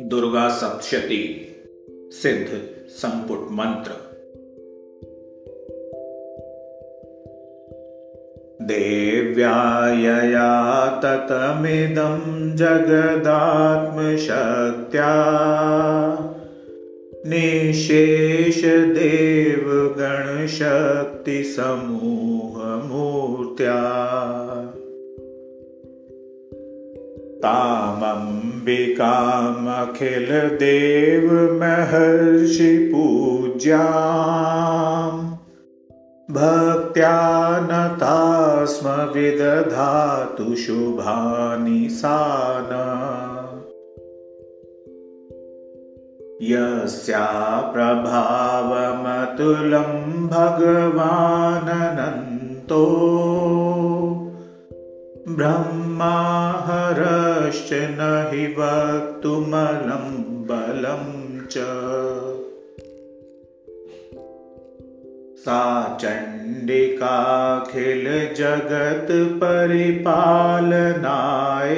दुर्गा सप्तशती सिद्ध संपुट मंत्र। देव्यायया ततमिदं जगदात्मशक्त्या। निःशेषदेवगणशक्तिसमूहमूर्त्या तामम्बिकामखिलदेवमहर्षिपूज्या भक्त्या नता स्म विदधातु शुभानि सा न यस्या प्रभावमतुलं भगवाननन्तो ब्रह्माहरश्च न हि वक्तुमलं बलं च। सा चण्डिकाखिलजगत्परिपालनाय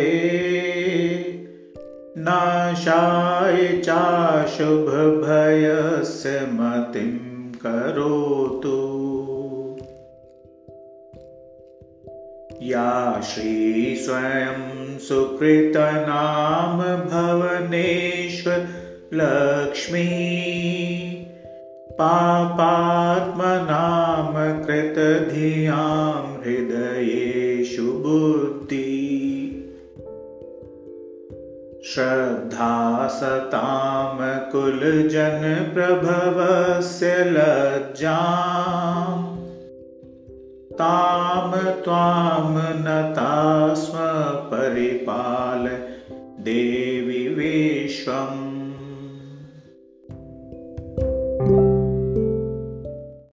नाशाय चाशुभभयस्य मतिं करोतु या श्रीस्वयं सुकृतनाम भवनेश्वलक्ष्मी पापात्मनाम कृतधियां हृदयेषु बुद्धि श्रद्धा सतां कुलजनप्रभवस्य लज्जाम् तां त्वां नता स्म परिपाल देवि विश्वम्